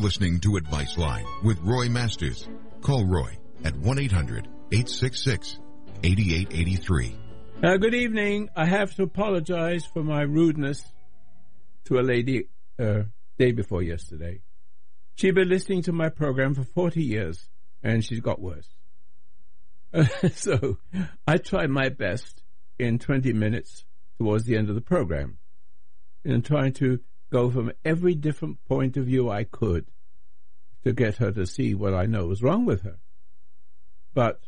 listening to Advice Line with Roy Masters. Call Roy at 1-800-866-8883. Uh, good evening. I have to apologize for my rudeness to a lady uh, day before yesterday. She'd been listening to my program for 40 years, and she's got worse. Uh, so I tried my best in 20 minutes towards the end of the program in trying to go from every different point of view I could to get her to see what I know was wrong with her. But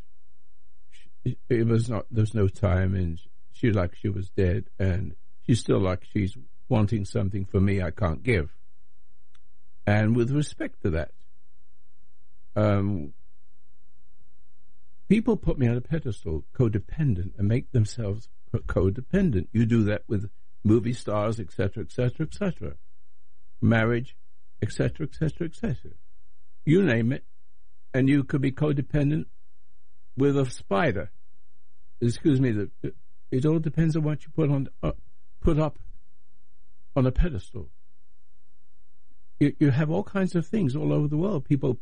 it was not, there's no time and she like she was dead and she's still like she's wanting something for me I can't give. And with respect to that, um, people put me on a pedestal, codependent, and make themselves codependent. You do that with movie stars, etc., etc., etc., marriage, etc., etc., etc. You name it, and you could be codependent with a spider. Excuse me. The, it all depends on what you put on uh, put up on a pedestal. You, you have all kinds of things all over the world. People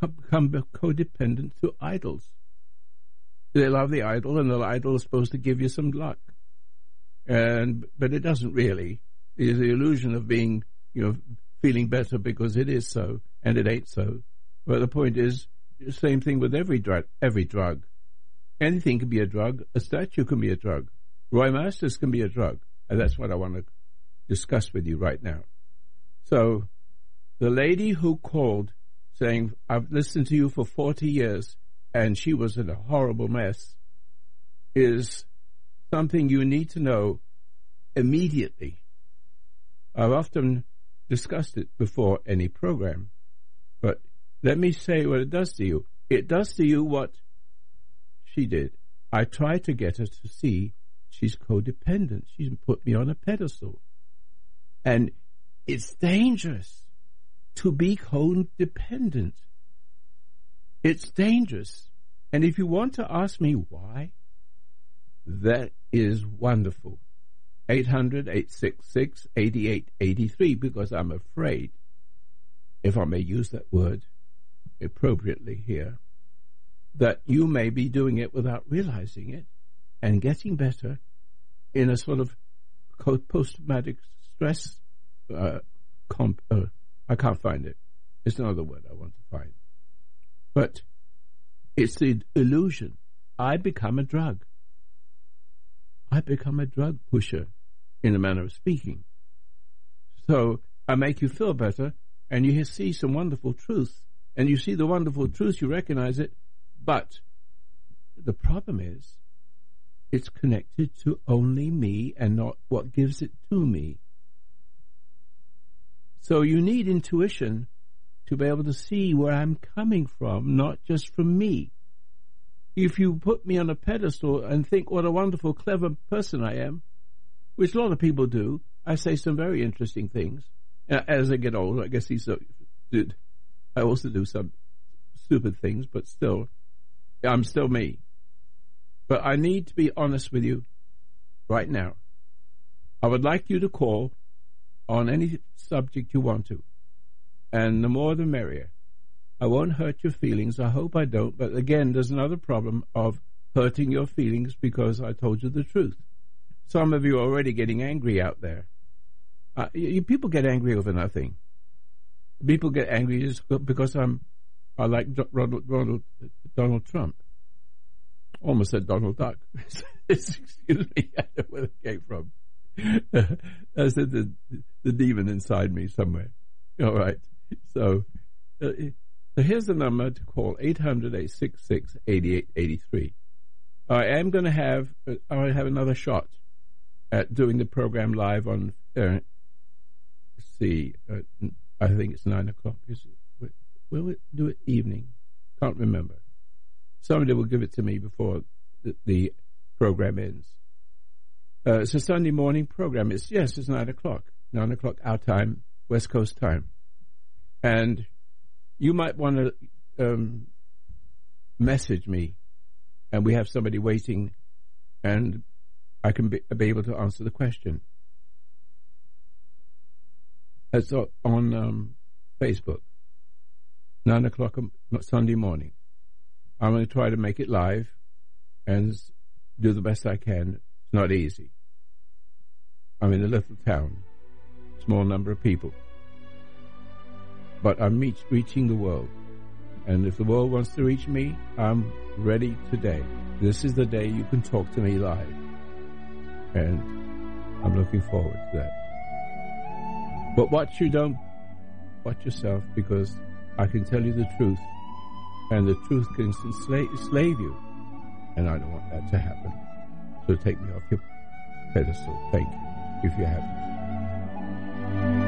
become codependent to idols. They love the idol, and the idol is supposed to give you some luck, and but it doesn't really. Is the illusion of being, you know, feeling better because it is so, and it ain't so. But the point is, same thing with every drug. Every drug, anything can be a drug. A statue can be a drug. Roy Masters can be a drug, and that's what I want to discuss with you right now. So, the lady who called saying, "I've listened to you for forty years," and she was in a horrible mess, is something you need to know immediately. I've often discussed it before any program, but let me say what it does to you. It does to you what she did. I tried to get her to see she's codependent. She's put me on a pedestal. And it's dangerous to be codependent. It's dangerous. And if you want to ask me why, that is wonderful. 800 866 8883 because I'm afraid, if I may use that word appropriately here, that you may be doing it without realizing it and getting better in a sort of post traumatic stress. Uh, comp, uh, I can't find it. It's another word I want to find. But it's the illusion. I become a drug. I become a drug pusher, in a manner of speaking. So I make you feel better, and you see some wonderful truth, and you see the wonderful truth, you recognize it, but the problem is, it's connected to only me and not what gives it to me. So you need intuition to be able to see where I'm coming from, not just from me. If you put me on a pedestal and think what a wonderful, clever person I am, which a lot of people do, I say some very interesting things. Uh, as I get older, I guess these are, I also do some stupid things, but still, I'm still me. But I need to be honest with you right now. I would like you to call on any subject you want to. And the more the merrier. I won't hurt your feelings. I hope I don't. But again, there's another problem of hurting your feelings because I told you the truth. Some of you are already getting angry out there. Uh, you, people get angry over nothing. People get angry just because I'm, I like Donald, Donald, Donald Trump. Almost said Donald Duck. Excuse me, I don't know where it came from. I said the, the demon inside me somewhere. All right. So, uh, so here's the number to call 800 866 8883. I am going to have, uh, I have another shot at doing the program live on, uh, see, uh, I think it's 9 o'clock. Is it, will it do it evening? Can't remember. Somebody will give it to me before the, the program ends. Uh, it's a Sunday morning program. It's yes, it's nine o'clock, nine o'clock our time, West Coast time, and you might want to um, message me, and we have somebody waiting, and I can be, be able to answer the question. It's on um, Facebook. 9 o'clock Sunday morning. I'm going to try to make it live and do the best I can. It's not easy. I'm in a little town, small number of people. But I'm reach, reaching the world. And if the world wants to reach me, I'm ready today. This is the day you can talk to me live. And I'm looking forward to that. But watch you don't watch yourself because I can tell you the truth and the truth can enslave you. And I don't want that to happen. So take me off your pedestal. Thank you, if you have.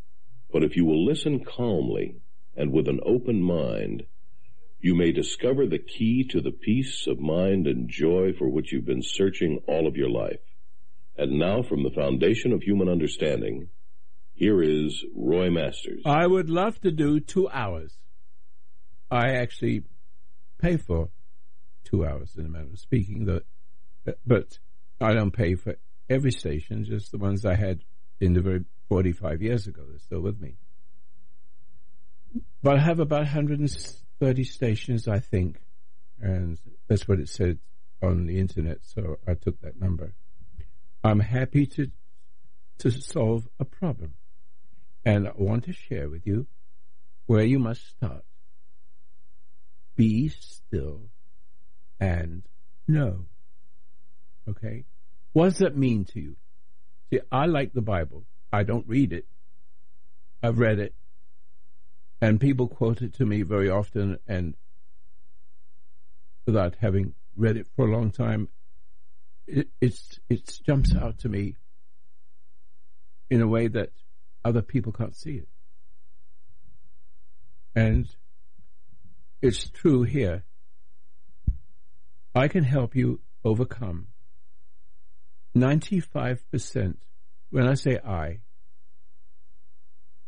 But if you will listen calmly and with an open mind, you may discover the key to the peace of mind and joy for which you've been searching all of your life. And now from the foundation of human understanding, here is Roy Masters. I would love to do two hours. I actually pay for two hours in a manner of speaking, but I don't pay for every station, just the ones I had in the very 45 years ago. They're still with me. But I have about 130 stations, I think, and that's what it said on the internet, so I took that number. I'm happy to to solve a problem, and I want to share with you where you must start. Be still and know. Okay? What does that mean to you? See, I like the Bible. I don't read it. I've read it. And people quote it to me very often, and without having read it for a long time, it it's, it jumps out to me in a way that other people can't see it. And it's true here. I can help you overcome 95% when I say I,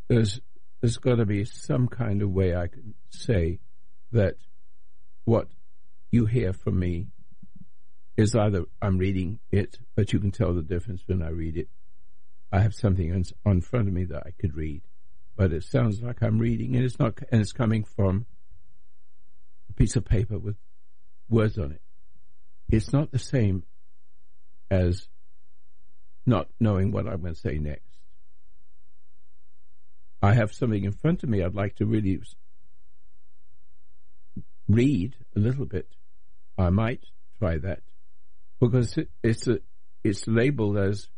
there's there's got to be some kind of way I can say that what you hear from me is either I'm reading it, but you can tell the difference when I read it. I have something on, on front of me that I could read, but it sounds like I'm reading, and it's not, and it's coming from a piece of paper with words on it. It's not the same as not knowing what I'm going to say next. I have something in front of me I'd like to really read a little bit. I might try that because it's a, it's labeled as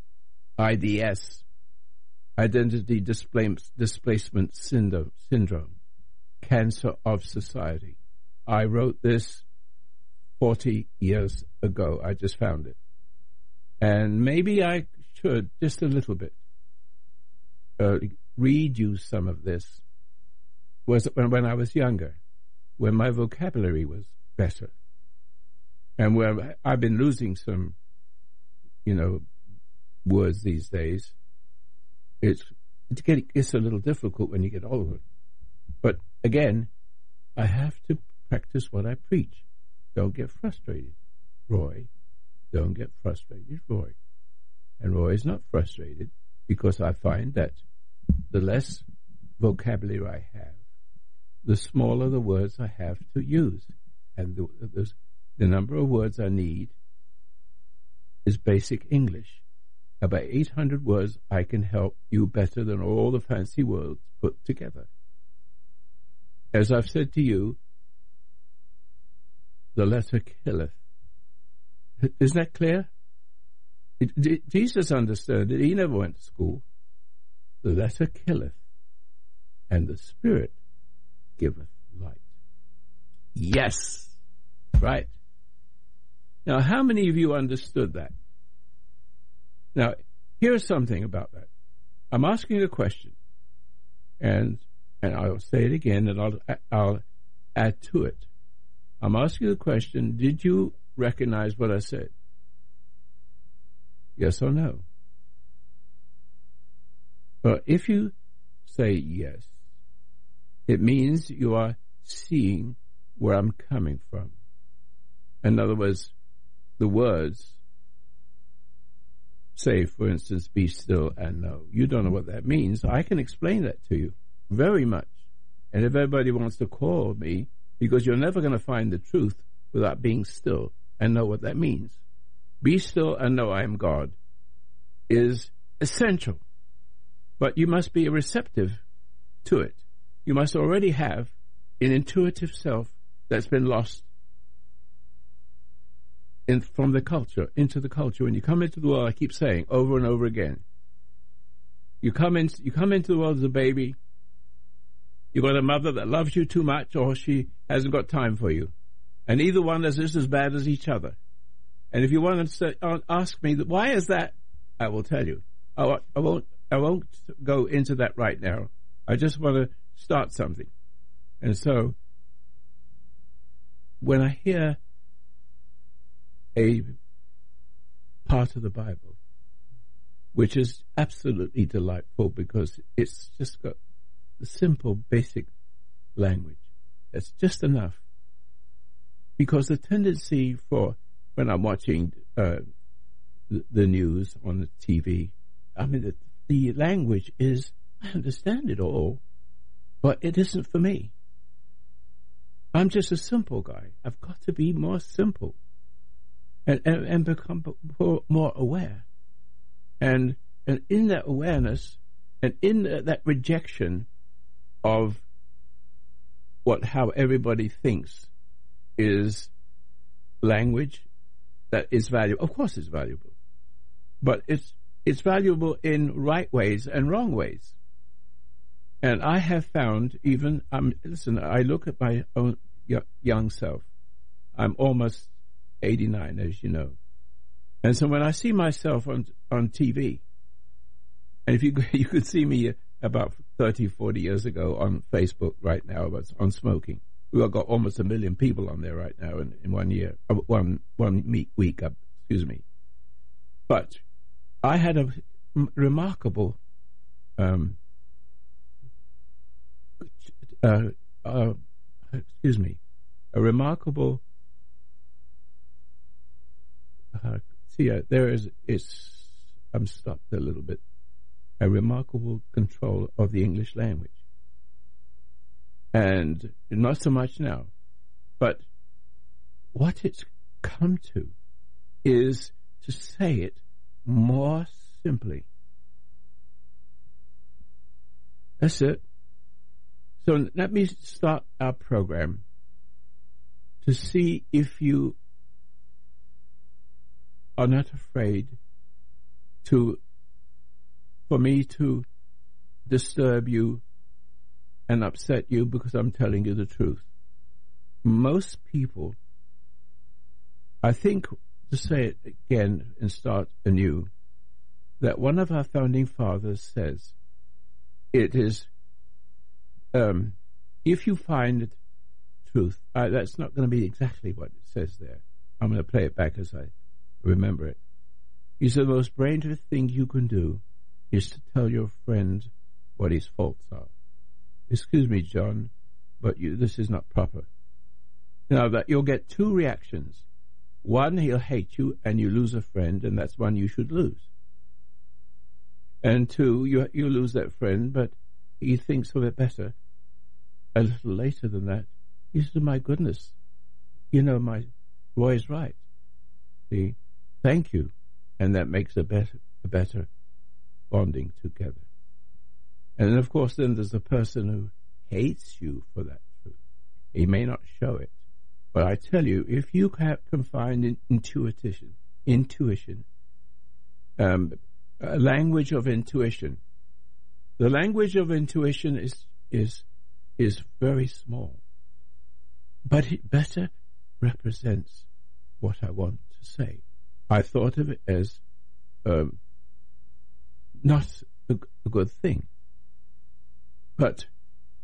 IDS, Identity Displacement Syndrome, syndrome, Cancer of Society. I wrote this 40 years ago. I just found it. And maybe I should, just a little bit, uh, read you some of this. Was when, when I was younger, when my vocabulary was better, and where I've been losing some, you know, words these days. It's it's getting it's a little difficult when you get older, but again, I have to practice what I preach. Don't get frustrated, Roy. Don't get frustrated, Roy. And Roy is not frustrated because I find that the less vocabulary I have, the smaller the words I have to use. And the, the, the number of words I need is basic English. About 800 words I can help you better than all the fancy words put together. As I've said to you, the letter killeth. Isn't that clear? Jesus understood it. He never went to school. The letter killeth. and the Spirit giveth light. Yes, right. Now, how many of you understood that? Now, here's something about that. I'm asking a question, and and I'll say it again, and I'll I'll add to it. I'm asking the question: Did you recognize what I said? Yes or no? But if you say yes, it means you are seeing where I'm coming from. In other words, the words say, for instance, be still and know. You don't know what that means. I can explain that to you very much. And if everybody wants to call me, because you're never going to find the truth without being still and know what that means. Be still and know I am God is essential. But you must be receptive to it. You must already have an intuitive self that's been lost in, from the culture into the culture. When you come into the world, I keep saying over and over again, you come in, you come into the world as a baby. you've got a mother that loves you too much, or she hasn't got time for you, and either one is just as bad as each other. And if you want to uh, ask me why is that, I will tell you. I, I won't. I won't go into that right now. I just want to start something, and so when I hear a part of the Bible, which is absolutely delightful because it's just got the simple, basic language. It's just enough. Because the tendency for when I'm watching uh, the, news on the TV, I mean, the, the language is, I understand it all, but it isn't for me. I'm just a simple guy. I've got to be more simple and, and, and become more aware. And, and in that awareness and in that rejection of what, how everybody thinks is language that is valuable. Of course it's valuable, but it's, it's valuable in right ways and wrong ways. And I have found even, um, listen, I look at my own young self. I'm almost 89, as you know. And so when I see myself on on TV, and if you you could see me about 30, 40 years ago on Facebook right now about on smoking, we've got almost a million people on there right now in, in one year, uh, one one week, uh, excuse me. But I had a remarkable um, uh, uh, excuse me, a remarkable uh, see, uh, there is, it's, I'm stopped a little bit, a remarkable control of the English language. And not so much now, but what it's come to is to say it more simply. That's it. So let me start our program to see if you are not afraid to for me to disturb you and upset you because I'm telling you the truth. Most people, I think, to say it again and start anew, that one of our founding fathers says, it is, um, if you find truth, uh, that's not going to be exactly what it says there. I'm going to play it back as I Remember it. He said the most brainless thing you can do is to tell your friend what his faults are. Excuse me, John, but you, this is not proper. Now that you'll get two reactions. One, he'll hate you and you lose a friend, and that's one you should lose. And two, you you lose that friend, but he thinks of it better. A little later than that, he said, "My goodness, you know, my boy is right. See, thank you. And that makes a better, a better bonding together. And of course, then there's the person who hates you for that truth. He may not show it, but I tell you, if you can find intuition, intuition, um, a language of intuition, the language of intuition is is is very small, but it better represents what I want to say. I thought of it as um, not a, a good thing, but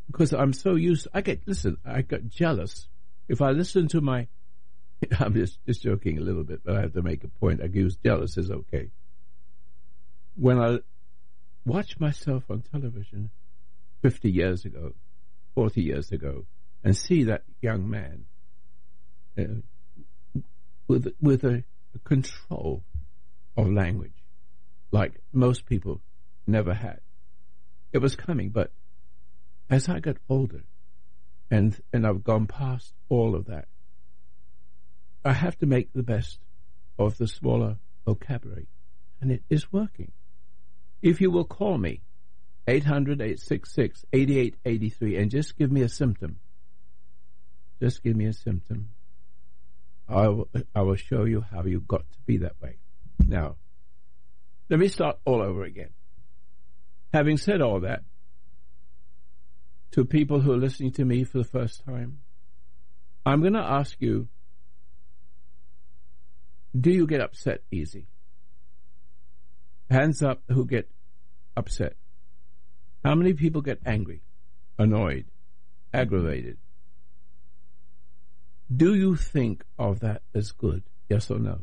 because I'm so used, I get listen. I get jealous if I listen to my. I'm just just joking a little bit, but I have to make a point. I use jealous as okay. When I watch myself on television, fifty years ago, forty years ago, and see that young man uh, with with a, a control of language, like most people never had. It was coming, but as I got older, and and I've gone past all of that, I have to make the best of the smaller vocabulary, and it is working. If you will call me, 800-866-8883, and just give me a symptom, just give me a symptom, I will, I will show you how you got to be that way. Now, let me start all over again. Having said all that, to people who are listening to me for the first time, I'm going to ask you do you get upset easy? Hands up who get upset. How many people get angry, annoyed, aggravated? Do you think of that as good? Yes or no?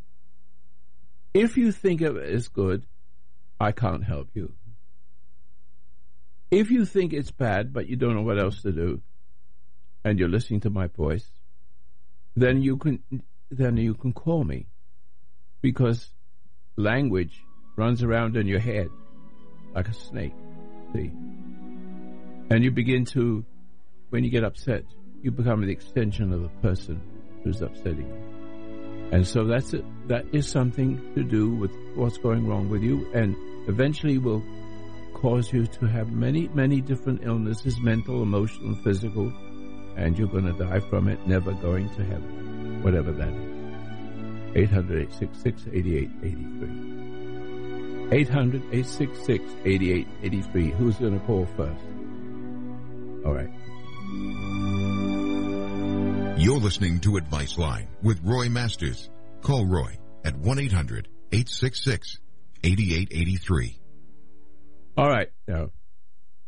If you think of it as good, I can't help you. If you think it's bad, but you don't know what else to do, and you're listening to my voice, then you can then you can call me, because language runs around in your head like a snake. See, and you begin to, when you get upset, you become the extension of the person who's upsetting you. And so that's it. That is something to do with what's going wrong with you, and eventually will cause you to have many, many different illnesses, mental, emotional, physical, and you're going to die from it, never going to heaven, whatever that is. 800 866 8883. 800 866 8883. Who's going to call first? All right. You're listening to Advice Line with Roy Masters. Call Roy at 1 800 866 8883. All right, now,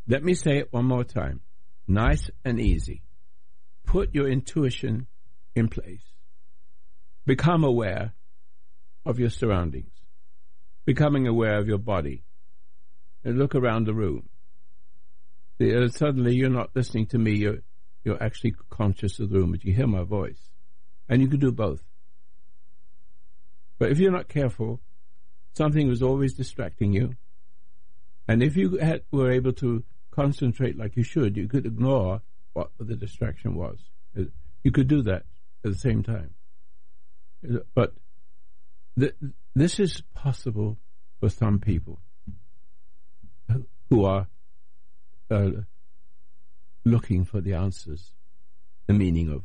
let me say it one more time. Nice and easy. Put your intuition in place. Become aware of your surroundings. Becoming aware of your body. And look around the room. Uh, suddenly you're not listening to me, you're, you're actually conscious of the room, but you hear my voice. And you can do both. But if you're not careful, something is always distracting you and if you had, were able to concentrate like you should, you could ignore what the distraction was. You could do that at the same time. But th- this is possible for some people who are uh, looking for the answers, the meaning of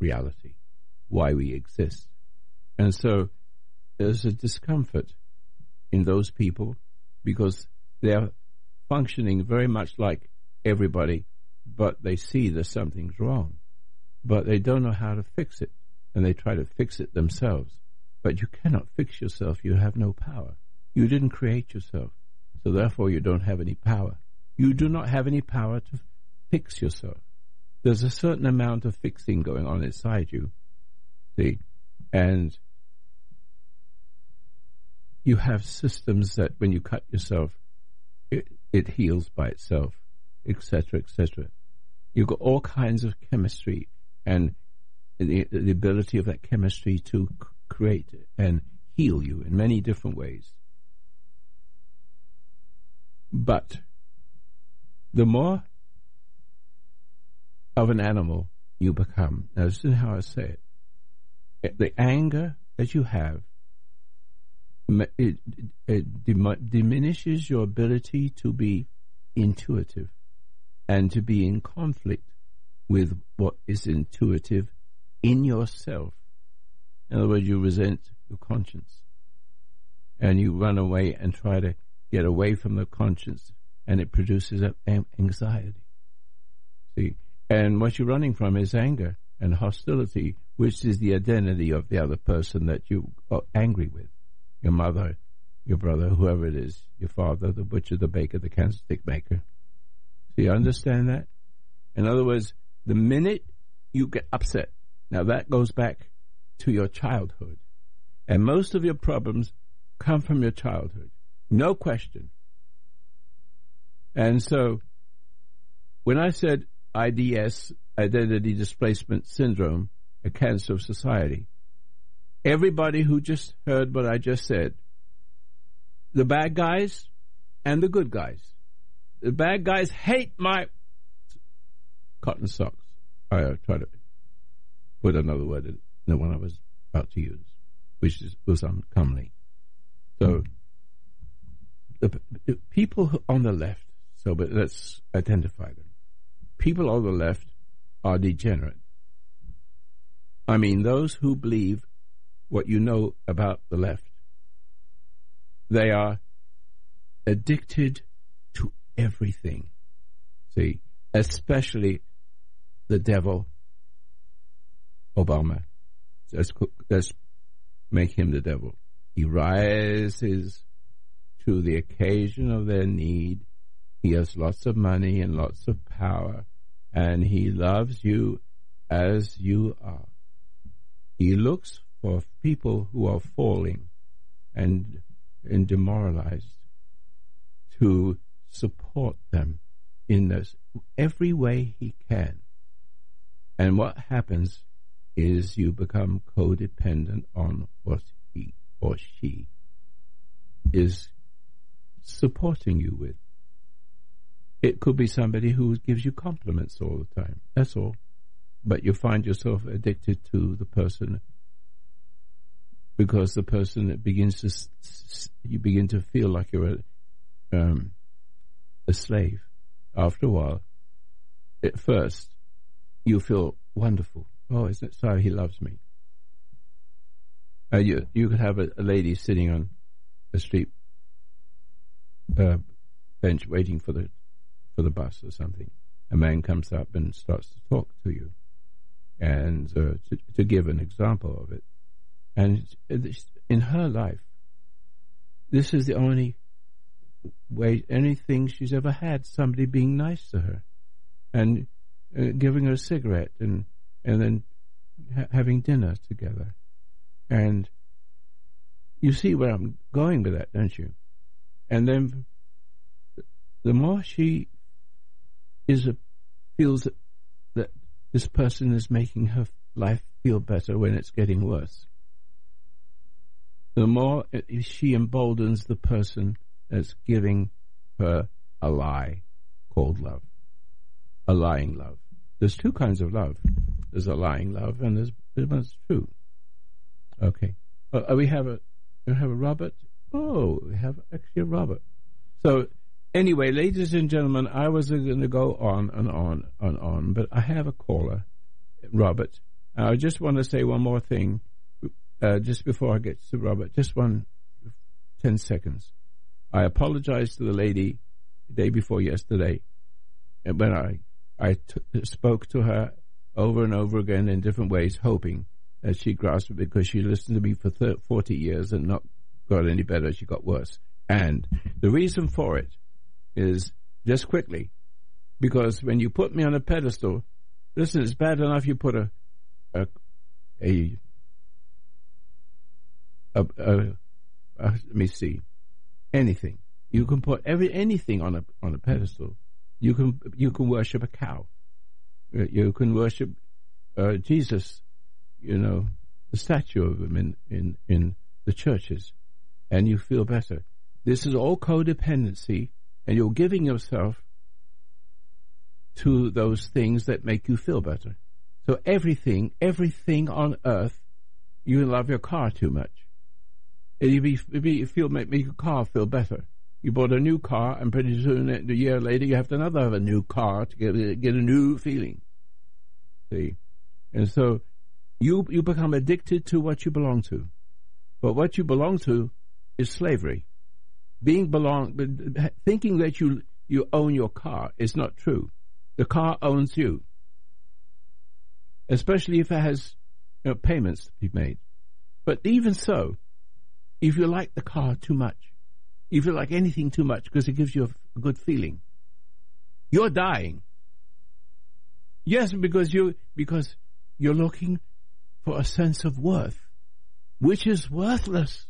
reality, why we exist. And so there's a discomfort in those people because they're functioning very much like everybody, but they see that something's wrong. But they don't know how to fix it, and they try to fix it themselves. But you cannot fix yourself. You have no power. You didn't create yourself, so therefore you don't have any power. You do not have any power to fix yourself. There's a certain amount of fixing going on inside you, see, and you have systems that when you cut yourself, it, heals by itself, etc., etc. You've got all kinds of chemistry and the, the ability of that chemistry to create and heal you in many different ways. But the more of an animal you become, now this is how I say it, the anger that you have it, it diminishes your ability to be intuitive and to be in conflict with what is intuitive in yourself. In other words, you resent your conscience and you run away and try to get away from the conscience and it produces anxiety. See, and what you're running from is anger and hostility, which is the identity of the other person that you are angry with, your mother, your brother, whoever it is, your father, the butcher, the baker, the candlestick maker. Do you understand that? In other words, the minute you get upset, now that goes back to your childhood. And most of your problems come from your childhood. No question. And so when I said IDS, Identity Displacement Syndrome, a cancer of society, everybody who just heard what I just said, the bad guys and the good guys. The bad guys hate my cotton socks. I uh, try to put another word in the one I was about to use, which is, was uncomely. So the, the people on the left. So, but let's identify them. People on the left are degenerate. I mean, those who believe what you know about the left. They are addicted to everything. See, especially the devil, Obama. Let's, let's make him the devil. He rises to the occasion of their need. He has lots of money and lots of power, and he loves you as you are. He looks for people who are falling and, and demoralized to support them in this every way he can. And what happens is you become codependent on what he or she is supporting you with. It could be somebody who gives you compliments all the time. That's all. But you find yourself addicted to the person because the person that begins to, you begin to feel like you're a, um, a slave. After a while, at first, you feel wonderful. Oh, isn't it so? He loves me. Uh, you you could have a, a, lady sitting on a street uh, bench waiting for the for the bus or something. A man comes up and starts to talk to you, and uh, to, to give an example of it, and in her life, this is the only way anything she's ever had somebody being nice to her, and uh, giving her a cigarette and and then ha- having dinner together. And you see where I'm going with that, don't you? And then the more she is a, feels that, that this person is making her life feel better when it's getting worse, the more she emboldens the person that's giving her a lie called love, a lying love. There's two kinds of love. There's a lying love, and there's one's true. Okay. Uh, uh, we have a we have a Robert. Oh, we have actually a Robert. So anyway, ladies and gentlemen, I was going to go on and on and on, but I have a caller, Robert. I just want to say one more thing, uh, just before I get to Robert. Just one, ten seconds. I apologized to the lady the day before yesterday and when I I t- spoke to her over and over again in different ways, hoping that she grasped it because she listened to me for 30, 40 years and not got any better. She got worse. And the reason for it is just quickly because when you put me on a pedestal, listen, it's bad enough you put a a a, a, a, a let me see anything. You can put every anything on a on a pedestal. You can you can worship a cow. You can worship uh, Jesus. You know the statue of him in, in in the churches, and you feel better. This is all codependency, and you're giving yourself to those things that make you feel better. So everything, everything on earth, you love your car too much. You be, be, feel make, make your car feel better. You bought a new car, and pretty soon, a year later, you have to another have a new car to get get a new feeling. See, and so you you become addicted to what you belong to, but what you belong to is slavery. Being belong, thinking that you you own your car is not true. The car owns you. Especially if it has you know, payments to be made. But even so, if you like the car too much, if you like anything too much because it gives you a, good feeling, you're dying. Yes, because you because you're looking for a sense of worth, which is worthless,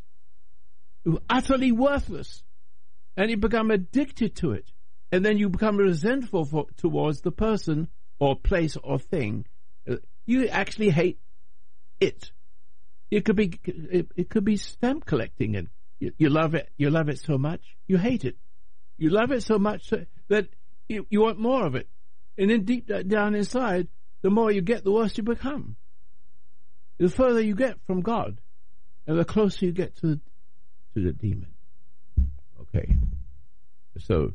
utterly worthless, and you become addicted to it, and then you become resentful for, towards the person or place or thing. Uh, you actually hate it. It could be it, it could be stamp collecting, and you, you, love it. You love it so much, you hate it. You love it so much that you, you want more of it. And then deep down inside, the more you get, the worse you become. The further you get from God, and the closer you get to to the demon. Okay, so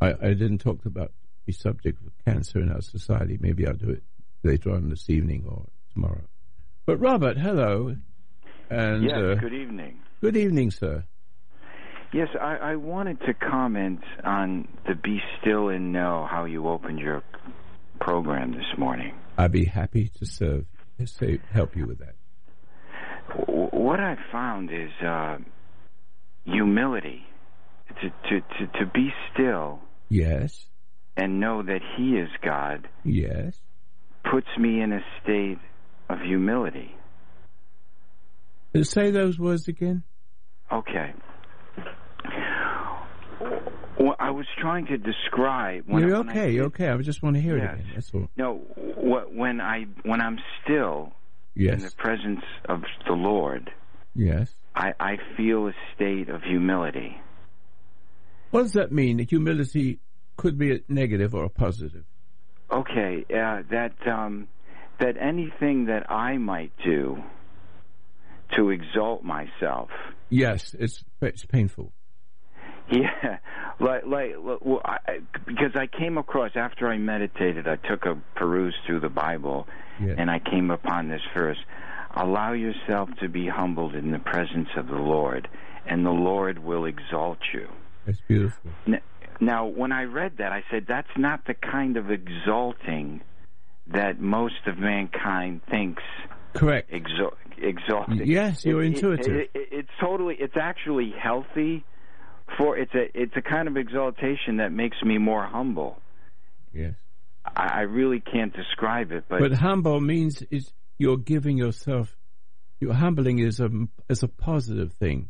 I, I didn't talk about the subject of cancer in our society. Maybe I'll do it later on this evening or tomorrow. But Robert, hello. And yes, uh, good evening. Good evening, sir. Yes, I, I wanted to comment on the Be Still and Know how you opened your program this morning. I'd be happy to serve, say, help you with that. What I found is uh, humility. To, to, to, to be still. Yes. And know that He is God. Yes. Puts me in a state of humility. Say those words again. Okay. Well, I was trying to describe. When You're okay. Did, You're okay. I just want to hear yes. it again. That's all. No, when I when I'm still yes. in the presence of the Lord, yes, I, I feel a state of humility. What does that mean? That humility could be a negative or a positive. Okay, uh, that um, that anything that I might do to exalt myself. Yes, it's it's painful. Yeah, like like well, I, because I came across after I meditated, I took a peruse through the Bible, yes. and I came upon this verse: "Allow yourself to be humbled in the presence of the Lord, and the Lord will exalt you." That's beautiful. Now, when I read that, I said, "That's not the kind of exalting that most of mankind thinks." Correct. Exalting. Yes, you're it, intuitive. It, it, it's totally. It's actually healthy for it's a it's a kind of exaltation that makes me more humble. Yes. I, I really can't describe it, but but humble means is you're giving yourself. Your humbling is a is a positive thing.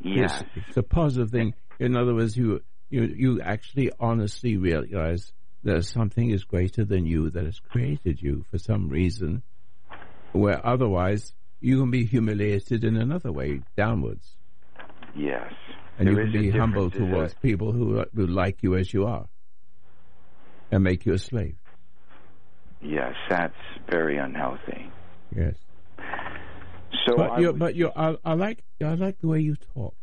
Yes, it's, it's a positive thing. In other words, you you you actually honestly realize that something is greater than you that has created you for some reason, where otherwise you can be humiliated in another way, downwards. Yes. And there you can be humble towards people who, who like you as you are and make you a slave. Yes, that's very unhealthy. Yes. So, but you're, but you, I, I like, I like the way you talk.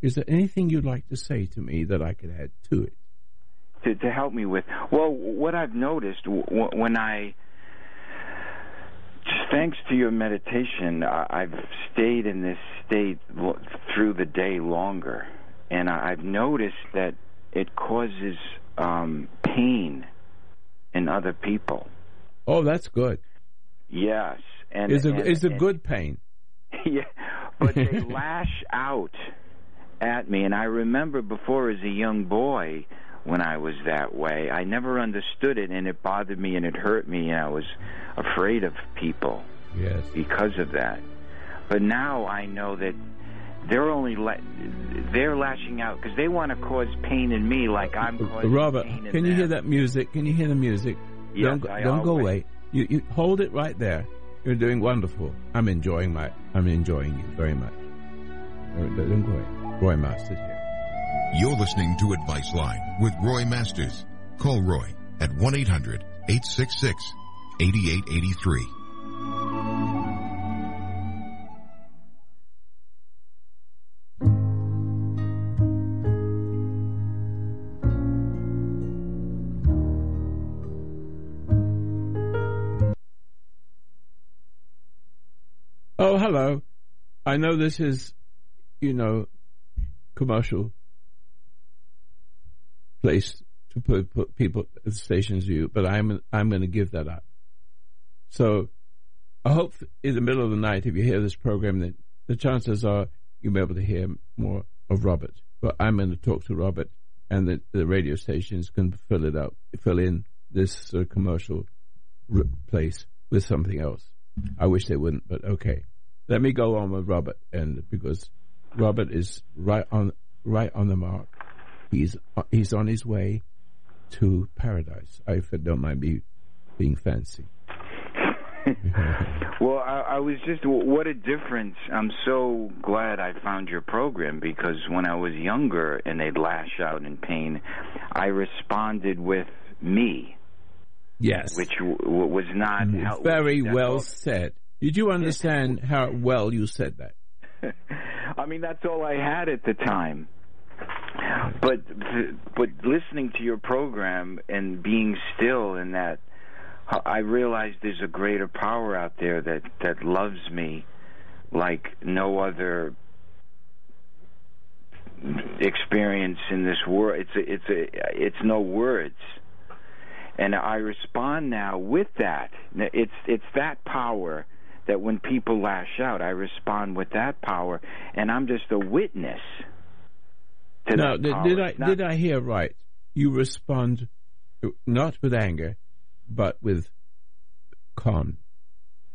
Is there anything you'd like to say to me that I could add to it? To, to help me with, well, what I've noticed w- when I thanks to your meditation, I've stayed in this state through the day longer, and I've noticed that it causes um, pain in other people. Oh, that's good. Yes, and is a is a good pain. Yeah, but they lash out at me, and I remember before as a young boy when I was that way. I never understood it, and it bothered me and it hurt me, and I was afraid of people yes. because of that. But now I know that they're only la- they're lashing out because they want to cause pain in me, like I'm causing Robert, pain can you them. hear that music? Can you hear the music? Yes, don't I don't always... go away. You, you hold it right there. You're doing wonderful. I'm enjoying my. I'm enjoying you very much. Don't go away. Roy Masters here. You're listening to Advice Line with Roy Masters. Call Roy at 1 800 866 8883. Oh, hello. I know this is, you know, commercial place to put, put people at the station's view, but I'm I'm going to give that up. So I hope in the middle of the night, if you hear this program, that the chances are you'll be able to hear more of Robert. But I'm going to talk to Robert, and the, the radio stations can fill it out, fill in this uh, commercial r- place with something else. I wish they wouldn't, but okay. Let me go on with Robert, and because Robert is right on right on the mark. He's he's on his way to paradise. I don't mind me being fancy. well, I, I was just what a difference. I'm so glad I found your program because when I was younger and they'd lash out in pain, I responded with me. Yes, which w- was not mm, very well said. Did you understand how well you said that? I mean, that's all I had at the time. But but listening to your program and being still in that, I realize there's a greater power out there that that loves me like no other experience in this world. It's a, it's a it's no words, and I respond now with that. It's it's that power that when people lash out, I respond with that power, and I'm just a witness to now, that did, did I not, did I hear right? You respond not with anger, but with calm.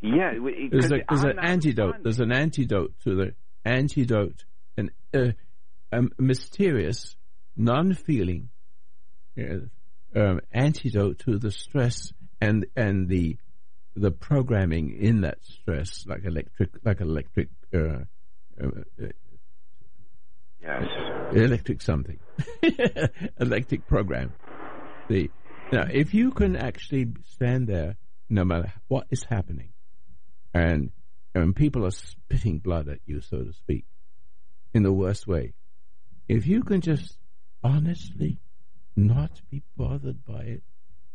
Yeah, there's, a, there's an antidote. Responding. There's an antidote to the antidote, an uh, a mysterious, non-feeling uh, um, antidote to the stress and and the the programming in that stress, like electric, like electric, uh, uh yes, electric something, electric program. The now, if you can actually stand there, no matter what is happening, and and people are spitting blood at you, so to speak, in the worst way, if you can just honestly not be bothered by it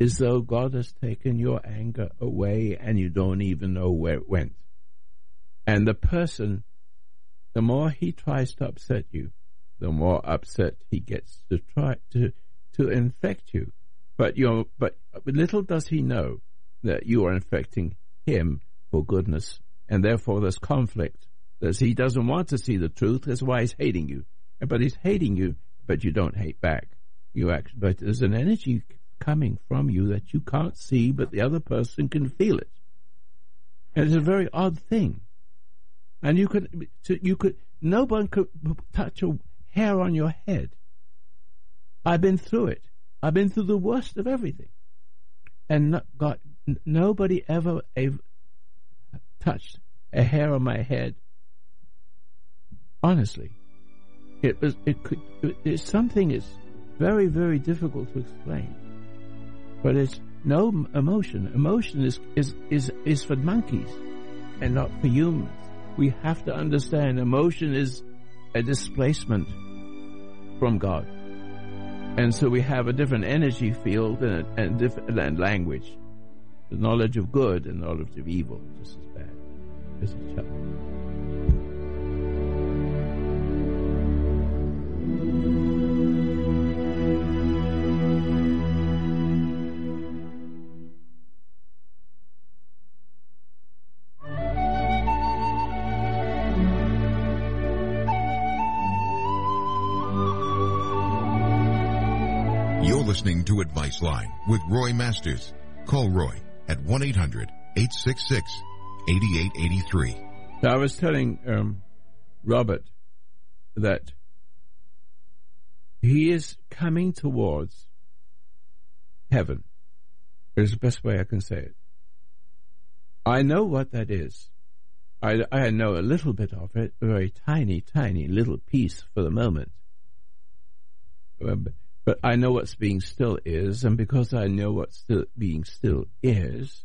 as though God has taken your anger away and you don't even know where it went. And the person, the more he tries to upset you, the more upset he gets to try to to infect you. But you but little does he know that you are infecting him for goodness, and therefore there's conflict. As he doesn't want to see the truth, that's why he's hating you. But he's hating you, but you don't hate back. You act, but there's an energy coming from you that you can't see, but the other person can feel it. And it's a very odd thing. And you could, you could, no one could touch a hair on your head. I've been through it. I've been through the worst of everything. And not, God, nobody ever, ever touched a hair on my head. Honestly, it was, it could, it, it's something is very, very difficult to explain. But it's no emotion. Emotion is, is, is, is for monkeys and not for humans. We have to understand emotion is a displacement from God. And so we have a different energy field and, and different language. The knowledge of good and knowledge of evil, just as bad as each other. Listening to Advice Line with Roy Masters. Call Roy at 1-800-866-8883. I was telling um, Robert that he is coming towards heaven. Is the best way I can say it. I know what that is. I, I know a little bit of it, a very tiny, tiny little piece for the moment. But I know what's being still is, and because I know what still being still is,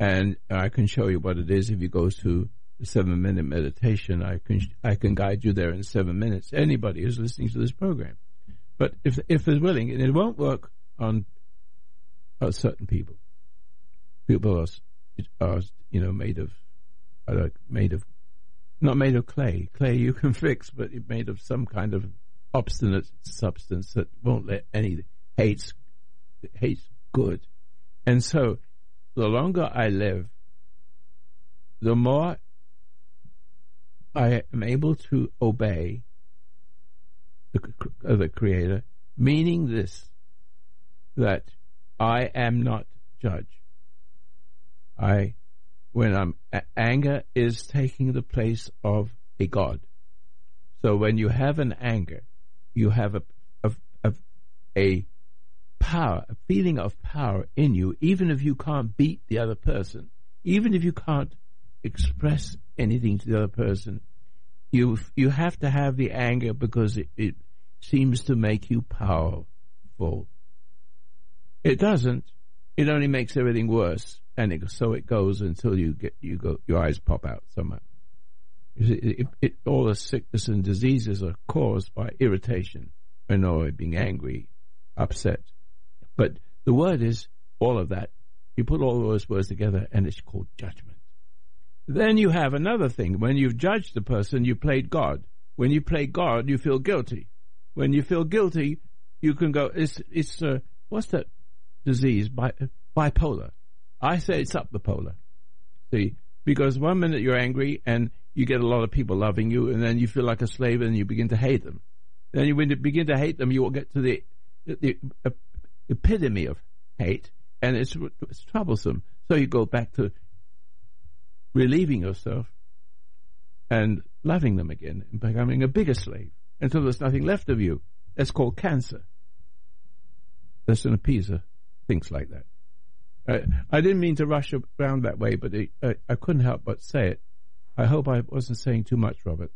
and I can show you what it is if you go to the seven minute meditation. I can I can guide you there in seven minutes. Anybody who's listening to this program, but if if they're willing, and it won't work on, on certain people. People are, are you know made of are made of not made of clay. Clay you can fix, but it's made of some kind of obstinate substance that won't let any hates hate's good. And so the longer I live, the more I am able to obey the, uh, the Creator, meaning this that I am not judge. I, when I'm anger is taking the place of a God. So when you have an anger, you have a, a, a, a power, a feeling of power in you, even if you can't beat the other person, even if you can't express anything to the other person, you you have to have the anger because it, it seems to make you powerful. It doesn't. It only makes everything worse, and it, so it goes until you get you go your eyes pop out somewhere. It, it, all the sickness and diseases are caused by irritation, annoyed, being angry, upset. But the word is all of that. You put all those words together, and it's called judgment. Then you have another thing. When you've judged the person, you played God. When you play God, you feel guilty. When you feel guilty, you can go. It's it's uh, what's that disease? Bi- bipolar. I say it's up the polar. See, because one minute you're angry and you get a lot of people loving you, and then you feel like a slave, and you begin to hate them. Then when you begin to hate them, you will get to the, the, epitome of hate, and it's, it's troublesome. So you go back to relieving yourself and loving them again and becoming a bigger slave until there's nothing left of you. That's called cancer. Listen, Pisa thinks like that. I, I didn't mean to rush around that way, but it, I couldn't help but say it. I hope I wasn't saying too much, Robert.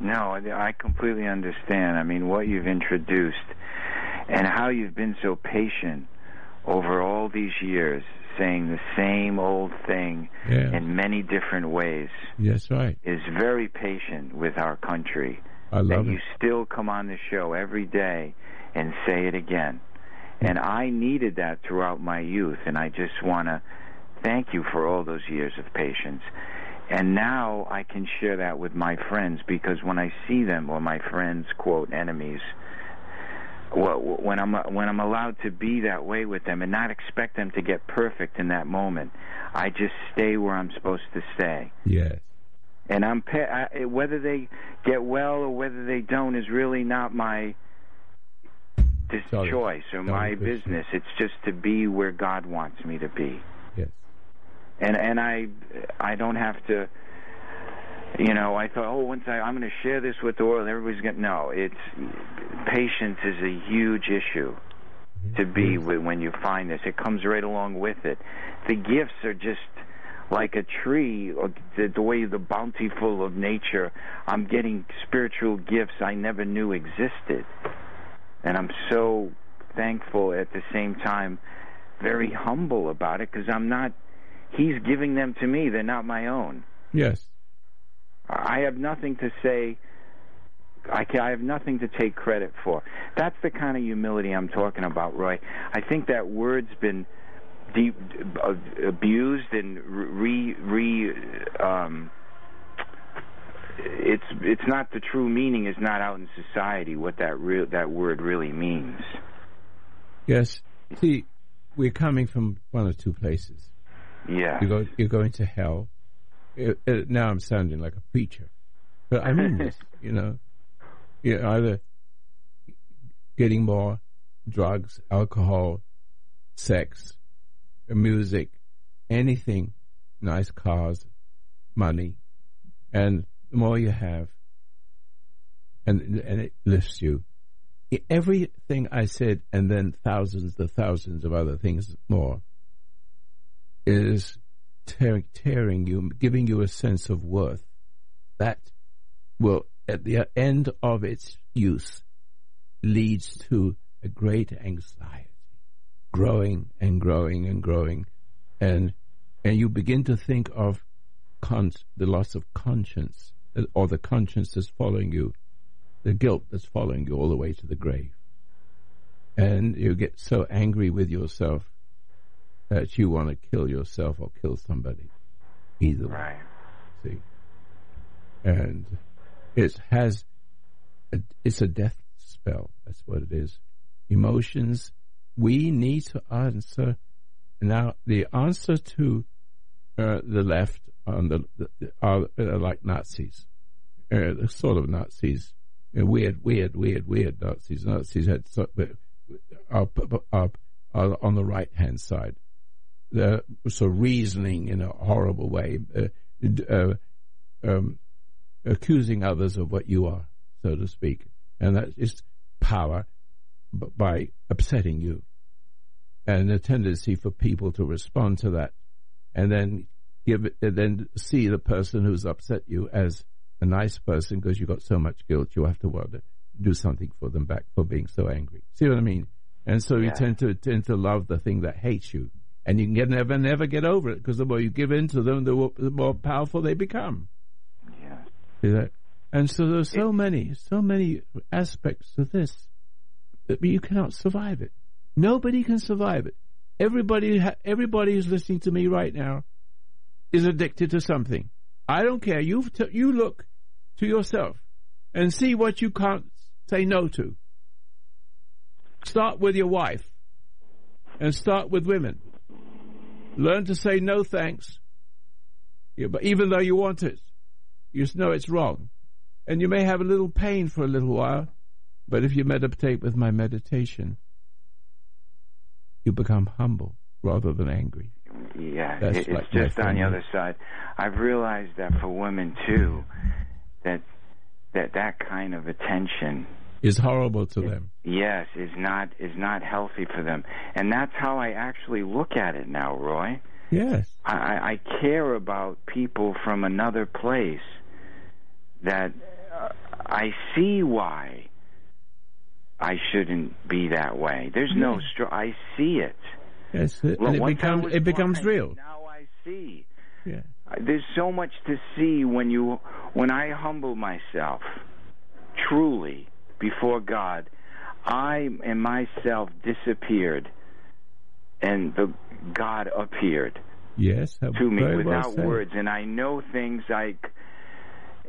No, I completely understand. I mean, what you've introduced and how you've been so patient over all these years saying the same old thing yeah. in many different ways. Yes, right. Is very patient with our country. I love that it. you still come on the show every day and say it again. And I needed that throughout my youth, and I just want to thank you for all those years of patience. And now I can share that with my friends because when I see them, or my friends, quote, enemies, well, when I'm when I'm allowed to be that way with them and not expect them to get perfect in that moment, I just stay where I'm supposed to stay. Yes. And I'm I, whether they get well or whether they don't is really not my choice or my business. It's just to be where God wants me to be. And and I I don't have to you know, I thought, oh, once I, I'm going to share this with the world, everybody's going to. No, it's patience is a huge issue to be mm-hmm. with when you find this. It comes right along with it. The gifts are just like a tree, or the, the way the bountiful of nature. I'm getting spiritual gifts I never knew existed, and I'm so thankful at the same time, very humble about it because I'm not. He's giving them to me; they're not my own. Yes. I have nothing to say. I, can, I have nothing to take credit for. That's the kind of humility I'm talking about, Roy. I think that word's been deep, abused and re re. Um, it's it's not the true meaning. Is not out in society what that real that word really means. Yes. See, we're coming from one of two places. Yeah. You go, you're going to hell it, it, now I'm sounding like a preacher, but I mean this. You know, You're either getting more drugs, alcohol, sex, music, anything, nice cars, money, and the more you have, and and it lifts you. Everything I said, and then thousands of thousands of other things more, is tearing, tearing you, giving you a sense of worth, that will, at the end of its use, leads to a great anxiety, growing and growing and growing, and and you begin to think of the loss of conscience, uh, or the conscience that's following you, the guilt that's following you all the way to the grave, and you get so angry with yourself that you want to kill yourself or kill somebody. Either right. way. See? And it has, a, it's a death spell. That's what it is. Emotions we need to answer now. The answer to uh, the left on the, the are, like Nazis, uh, sort of Nazis, uh, weird, weird, weird, weird Nazis. Nazis had so, are, are, are on the right hand side. They're so reasoning in a horrible way, uh, uh, um, accusing others of what you are, so to speak, and that is power by upsetting you, and a tendency for people to respond to that, and then give it, and then see the person who's upset you as a nice person because you got so much guilt you have to want to do something for them back for being so angry. See what I mean? And so yeah. you tend to tend to love the thing that hates you, and you can get, never never get over it because the more you give in to them, the more, the more powerful they become. Yeah. That? And so there's so many, so many aspects of this that you cannot survive it. Nobody can survive it. Everybody, everybody who's listening to me right now is addicted to something. I don't care. You t- you look to yourself and see what you can't say no to. Start with your wife and start with women. Learn to say no thanks. Yeah, but even though you want it, you know it's wrong. And you may have a little pain for a little while, but if you meditate with my meditation, you become humble rather than angry. Yeah, That's it's like just on the other side. I've realized that for women too, that that that kind of attention is horrible to them. Yes, is not is not healthy for them, and that's how I actually look at it now, Roy. Yes, I, I care about people from another place. That uh, I see why I shouldn't be that way. There's no hmm. str- I see it. Yes, it, well, it becomes it becomes blind, real. Now I see. Yeah. There's so much to see when you when I humble myself truly before God. I and myself disappeared, and the God appeared. Yes, to me without well words, and I know things like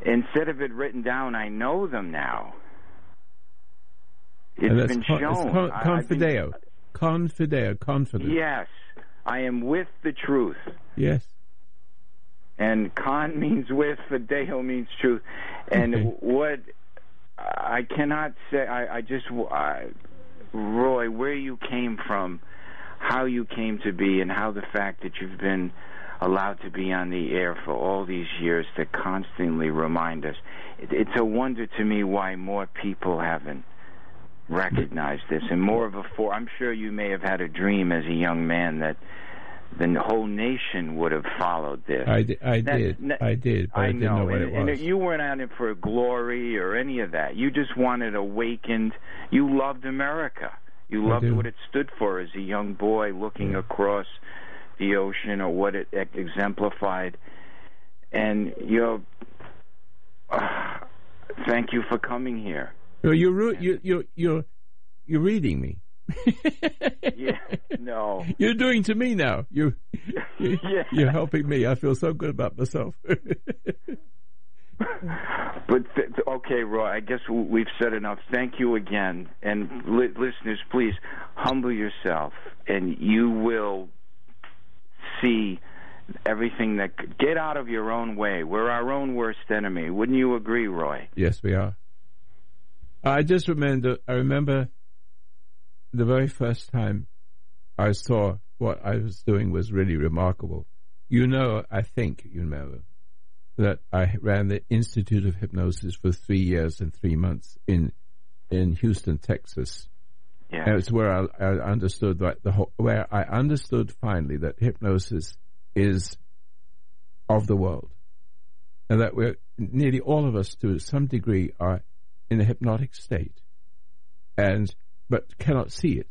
instead of it written down, I know them now. It's been con- shown. Con- confideo. Been, confideo. Confident. Yes. I am with the truth. Yes. And con means with, fideo means truth. And okay. what I cannot say, I, I just, I, Roy, where you came from, how you came to be, and how the fact that you've been allowed to be on the air for all these years to constantly remind us. It, it's a wonder to me why more people haven't recognized this and more of a for I'm sure you may have had a dream as a young man that the whole nation would have followed this. I did. I that, did. I did. But I, I know, know what and, it was. And you weren't on it for glory or any of that. You just wanted awakened. You loved America. You loved what it stood for as a young boy looking yeah. across the ocean or what it exemplified. And you uh, thank you for coming here. No, you're you you you're you're reading me. yeah, no. You're doing to me now. You, you yeah. you're helping me. I feel so good about myself. but th- okay, Roy. I guess we've said enough. Thank you again, and li- listeners, please humble yourself, and you will see everything that get out of your own way. We're our own worst enemy. Wouldn't you agree, Roy? Yes, we are. I just remember, I remember the very first time I saw what I was doing was really remarkable. You know, I think you know that I ran the Institute of Hypnosis for three years and three months in in Houston, Texas. Yeah. And it's where I, I understood that the whole, where I understood finally that hypnosis is of the world, and that we're nearly all of us to some degree are in a hypnotic state, and but cannot see it.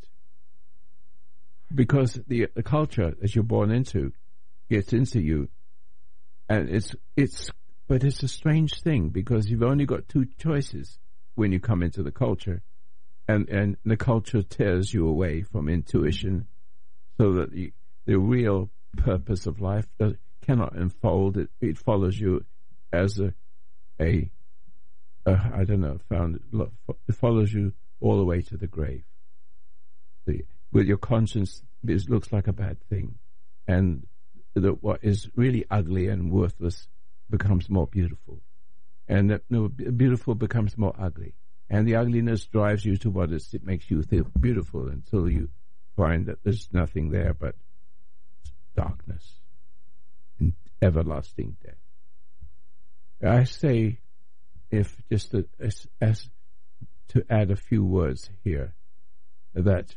Because the, the culture that you're born into gets into you, and it's it's but it's a strange thing because you've only got two choices when you come into the culture, and and the culture tears you away from intuition, so that the the real purpose of life does, cannot unfold. It it follows you as a a I don't know, found it follows you all the way to the grave. The, with your conscience it looks like a bad thing, and that what is really ugly and worthless becomes more beautiful, and that no, beautiful becomes more ugly, and the ugliness drives you to what is, it makes you feel beautiful until you find that there's nothing there but darkness and everlasting death. I say, if just as, as to add a few words here, that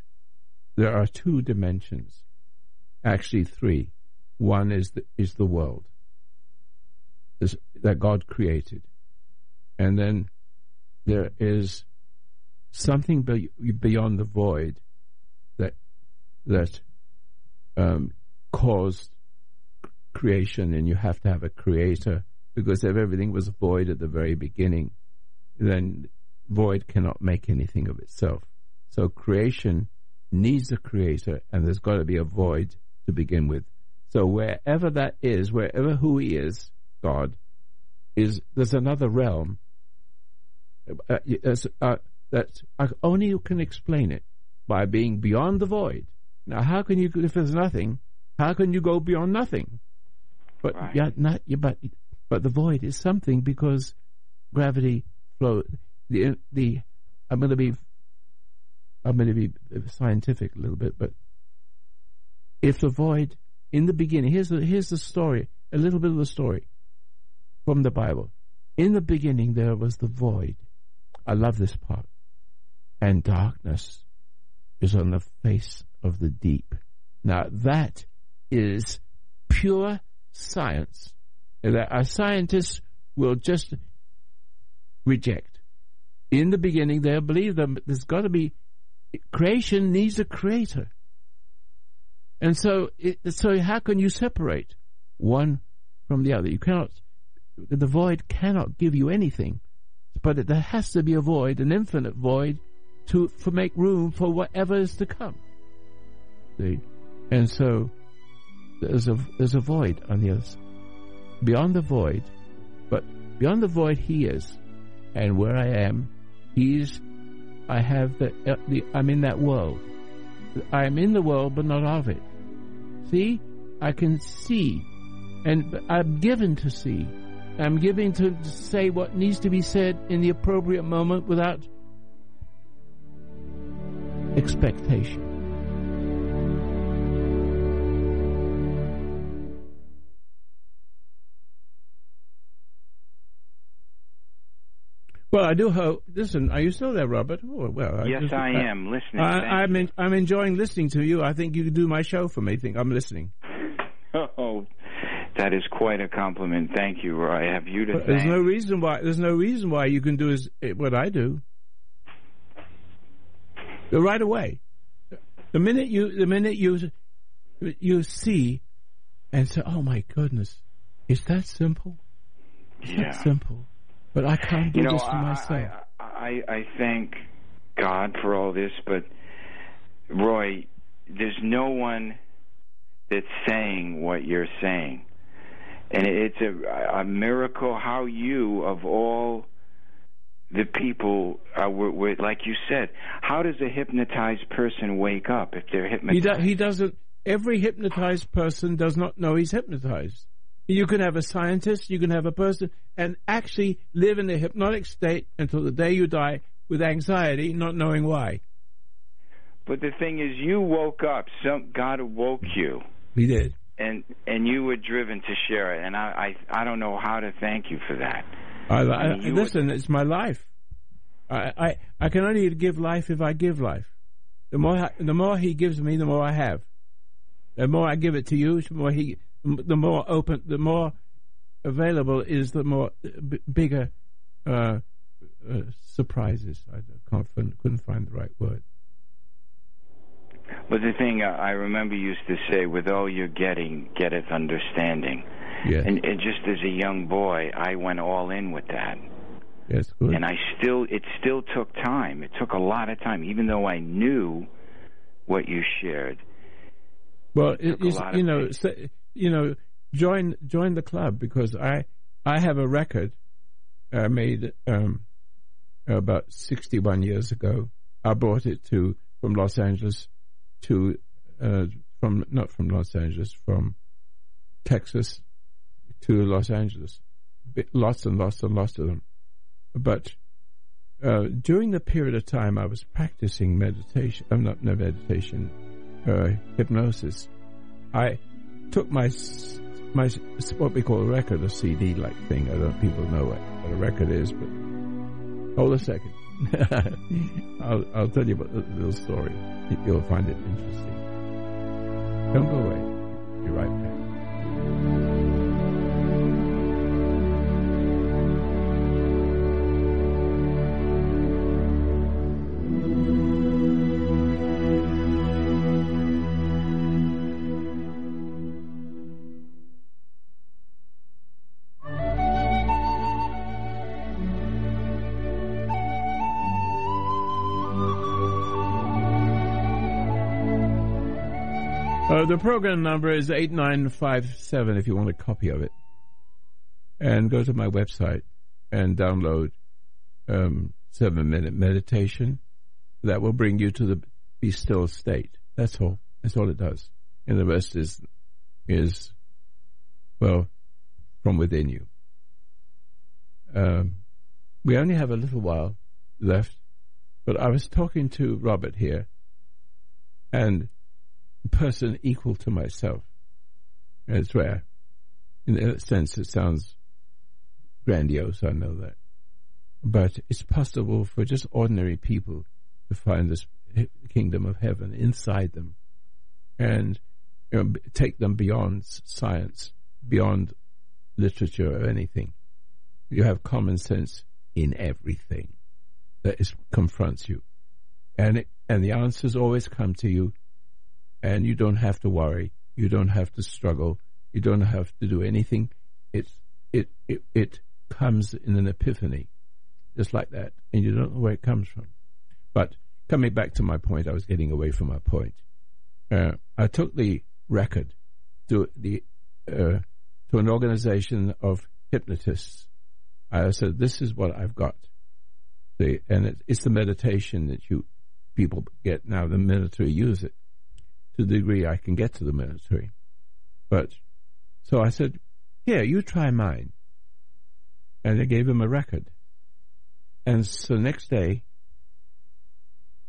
there are two dimensions, actually three. One is the, is the world is, that God created, and then there is something be, beyond the void that that um, caused creation, and you have to have a creator because if everything was void at the very beginning, then void cannot make anything of itself. So creation needs a creator, and there's got to be a void to begin with. So wherever that is, wherever who he is, God, is there's another realm uh, uh, that only you can explain it by being beyond the void. Now, how can you, if there's nothing, how can you go beyond nothing? But right. yeah, not but but the void is something because gravity flow. The the I'm going to be I'm going to be scientific a little bit, but if the void in the beginning, here's the here's the story, a little bit of the story from the Bible. In the beginning, there was the void. I love this part, and darkness is on the face of the deep. Now that is pure science that uh, a scientist will just reject. In the beginning, they'll believe that there's got to be creation needs a creator. And so, it, so how can you separate one from the other? You cannot. The void cannot give you anything, but there has to be a void, an infinite void, to for make room for whatever is to come. See, and so there's a there's a void on the other side. Beyond the void, but beyond the void, He is, and where I am, He's I have the, uh, the I'm in that world. I am in the world, but not of it. See, I can see, and I'm given to see. I'm given to say what needs to be said in the appropriate moment without expectation. Well, I do hope. Listen, are you still there, Robert? Oh, well, yes, I, just, I am listening. I, am in, I'm enjoying listening to you. I think you could do my show for me. Think I'm listening. Oh, that is quite a compliment. Thank you. I have you to. But there's no reason why. There's no reason why you can do as, eh, what I do. Right away, the minute you, the minute you, you see, and say, "Oh my goodness, is that simple? Is yeah. that simple?" But I can't do you know, this for myself. I, I, I thank God for all this, but Roy, there's no one that's saying what you're saying. And it's a, a miracle how you, of all the people, uh, were, were, like you said, how does a hypnotized person wake up if they're hypnotized? He, do, he doesn't. Every hypnotized person does not know he's hypnotized. You can have a scientist, you can have a person, and actually live in a hypnotic state until the day you die with anxiety, not knowing why. But the thing is, you woke up. Some God woke you. He did. And and you were driven to share it, and I I, I don't know how to thank you for that. I, I, mean, listen, were... it's my life. I, I I can only give life if I give life. The more the more He gives me, the more I have. The more I give it to you, the more He the more open, the more available is, the more b- bigger uh, uh, surprises. I can't couldn't find the right word. But the thing I remember used to say, with all you're getting, getteth understanding. Yes. And, and just as a young boy, I went all in with that. Yes, good. And I still, it still took time. It took a lot of time, even though I knew what you shared. Well, it, you know, you know, join join the club because I I have a record I made um, about 61 years ago. I brought it to from Los Angeles to uh, from not from Los Angeles, from Texas to Los Angeles. Lots and lots and lots of them. But uh, during the period of time I was practicing meditation, I'm uh, not no meditation, uh, hypnosis, I took my my what we call a record, a CD like thing. I don't know if people know what, what a record is, but hold a second. I'll, I'll tell you about the little story. You'll find it interesting. Don't go away. Be right back. The program number is 8957 if you want a copy of it. And go to my website and download um, seven minute meditation. That will bring you to the be still state. That's all. That's all it does. And the rest is, is, well, from within you. Um, we only have a little while left, but I was talking to Robert here, and person equal to myself. It's rare. In that sense, it sounds grandiose, I know that. But it's possible for just ordinary people to find this kingdom of heaven inside them and you know, take them beyond science, beyond literature or anything. You have common sense in everything that is, confronts you. And, it, and the answers always come to you and you don't have to worry. You don't have to struggle. You don't have to do anything. It's it it it comes in an epiphany, just like that, and you don't know where it comes from. But coming back to my point, I was getting away from my point. Uh, I took the record to the uh, to an organization of hypnotists. I said, "This is what I've got." The, and it, it's the meditation that you people get now. The military use it to the degree I can get to the military. But so I said, "Here, you try mine," and I gave him a record. And so next day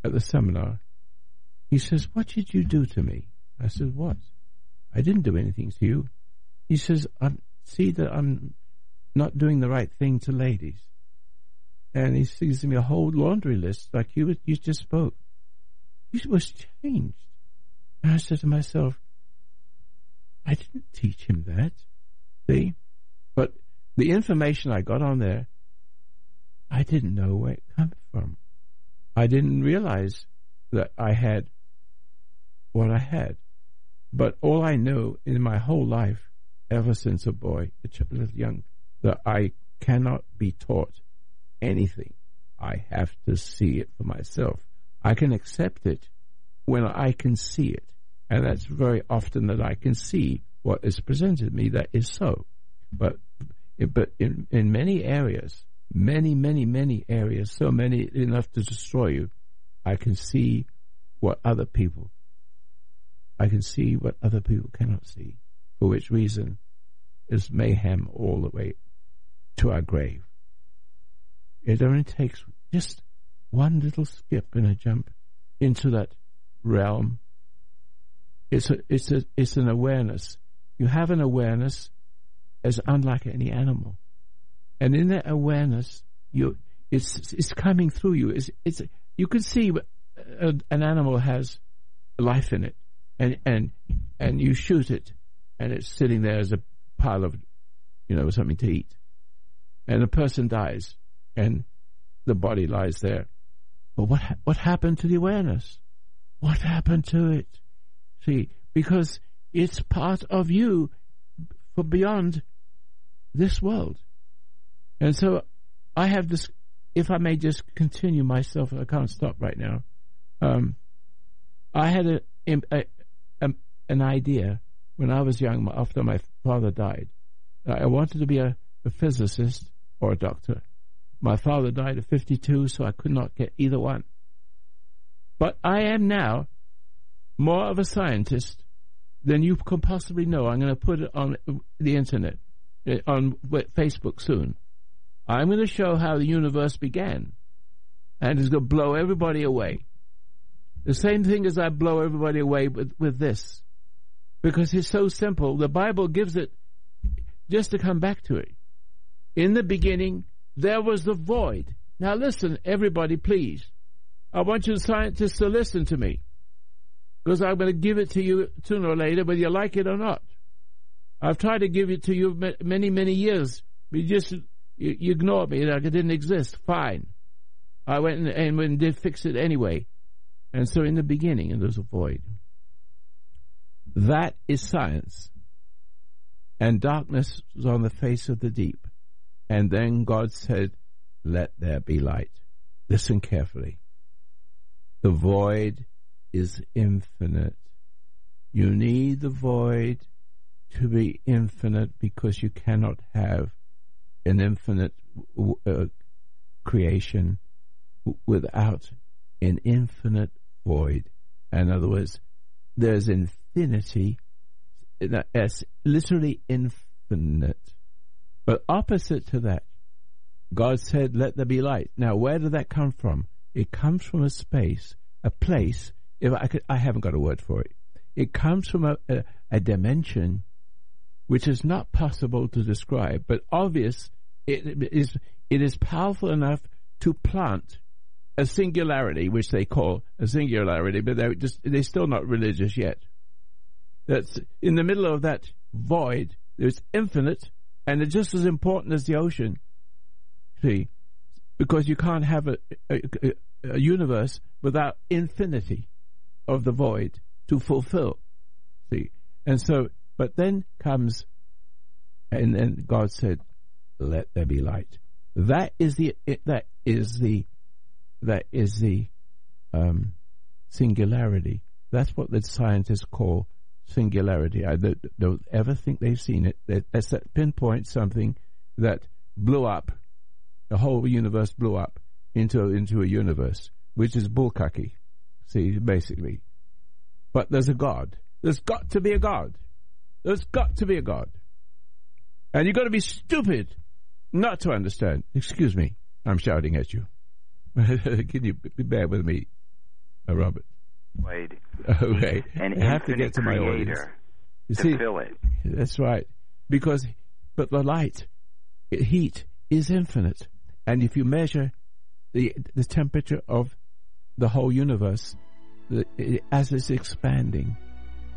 at the seminar, he says, "What did you do to me?" I said, "What? I didn't do anything to you." He says, "I see that I'm not doing the right thing to ladies." And he gives me a whole laundry list like you you just spoke. He was changed. And I said to myself, I didn't teach him that. See? But the information I got on there, I didn't know where it came from. I didn't realize that I had what I had. But all I know in my whole life, ever since a boy, a little young, that I cannot be taught anything. I have to see it for myself. I can accept it when I can see it. And that's very often that I can see what is presented to me that is so. But but in, in many areas, many, many, many areas, so many enough to destroy you, I can see what other people I can see what other people cannot see, for which reason is mayhem all the way to our grave. It only takes just one little skip and a jump into that realm it's a, it's a, it's an awareness. You have an awareness as unlike any animal, and in that awareness, you it's it's coming through you. It's it's you can see a, an animal has life in it, and and and you shoot it, and it's sitting there as a pile of, you know, something to eat, and a person dies, and the body lies there. But what what happened to the awareness? What happened to it? See, because it's part of you for beyond this world. And so I have this, if I may just continue myself, I can't stop right now. Um, I had a, a, a, an idea when I was young, after my father died. I wanted to be a, a physicist or a doctor. My father died at 52, so I could not get either one. But I am now more of a scientist than you can possibly know. I'm going to put it on the internet, eh, on Facebook soon. I'm going to show how the universe began, and it's going to blow everybody away. The same thing as I blow everybody away with, with this. Because it's so simple. The Bible gives it just to come back to it. In the beginning, there was the void. Now listen, everybody, please. I want you scientists to listen to me. Because I'm going to give it to you sooner or later, whether you like it or not. I've tried to give it to you many, many years. You just you, you ignored me like it didn't exist. Fine. I went and, and, and did fix it anyway. And so in the beginning, there's a void. That is science. And darkness was on the face of the deep. And then God said, Let there be light. Listen carefully. The void is infinite. You need the void to be infinite because you cannot have an infinite uh, creation without an infinite void. In other words, there's infinity, it's literally infinite. But opposite to that, God said, let there be light. Now, where did that come from? It comes from a space, a place, if I could, I haven't got a word for it. It comes from a, a, a dimension which is not possible to describe, but obvious. It is, it is powerful enough to plant a singularity, which they call a singularity, but they're just they're still not religious yet. That's in the middle of that void. There's infinite, and it's just as important as the ocean. See, because you can't have a, a, a universe without infinity of the void to fulfill. See, and so, but then comes, and then God said, "Let there be light." That is the that is the that is the um, singularity. That's what the scientists call singularity. I don't, don't ever think they've seen it. That's that pinpoint something that blew up. The whole universe blew up into into a universe, which is bullcucky. See, basically. But there's a God. There's got to be a God. There's got to be a God. And you've got to be stupid not to understand. Excuse me, I'm shouting at you. Can you be bear with me, uh, Robert? Wait. Okay. An I have to get to my audience. You see, fill it. That's right. Because, but the light, heat is infinite, and if you measure the the temperature of the whole universe, the, it, as it's expanding,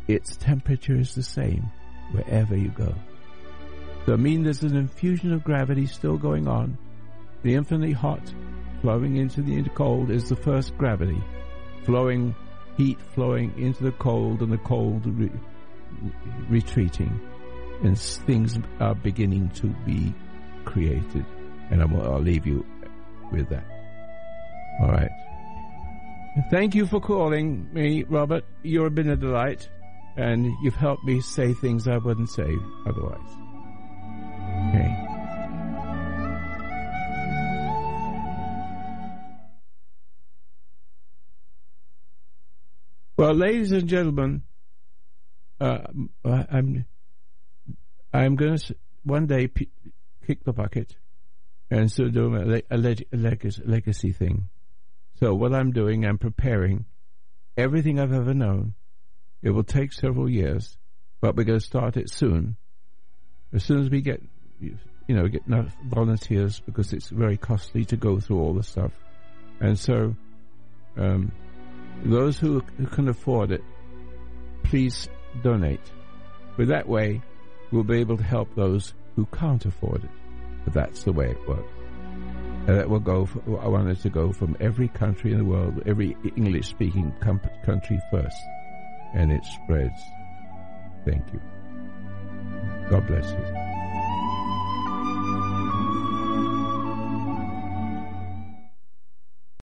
its temperature is the same wherever you go. So I mean, there's an infusion of gravity still going on. The infinitely hot flowing into the cold is the first gravity, flowing heat flowing into the cold and the cold re- retreating, and things are beginning to be created. And i will leave you with that. All right. Thank you for calling me, Robert. You've been a delight, and you've helped me say things I wouldn't say otherwise. Okay. Well, ladies and gentlemen, uh, I'm I'm going to one day p- kick the bucket and so do a, a legacy, legacy thing. So what I'm doing, I'm preparing everything I've ever known. It will take several years, but we're going to start it soon. As soon as we get, you know, get enough volunteers because it's very costly to go through all the stuff, and so. Um, those who, who can afford it, please donate. But that way, we'll be able to help those who can't afford it. But that's the way it works. And that will go. For, I want it to go from every country in the world, every English-speaking com- country first, and it spreads. Thank you. God bless you.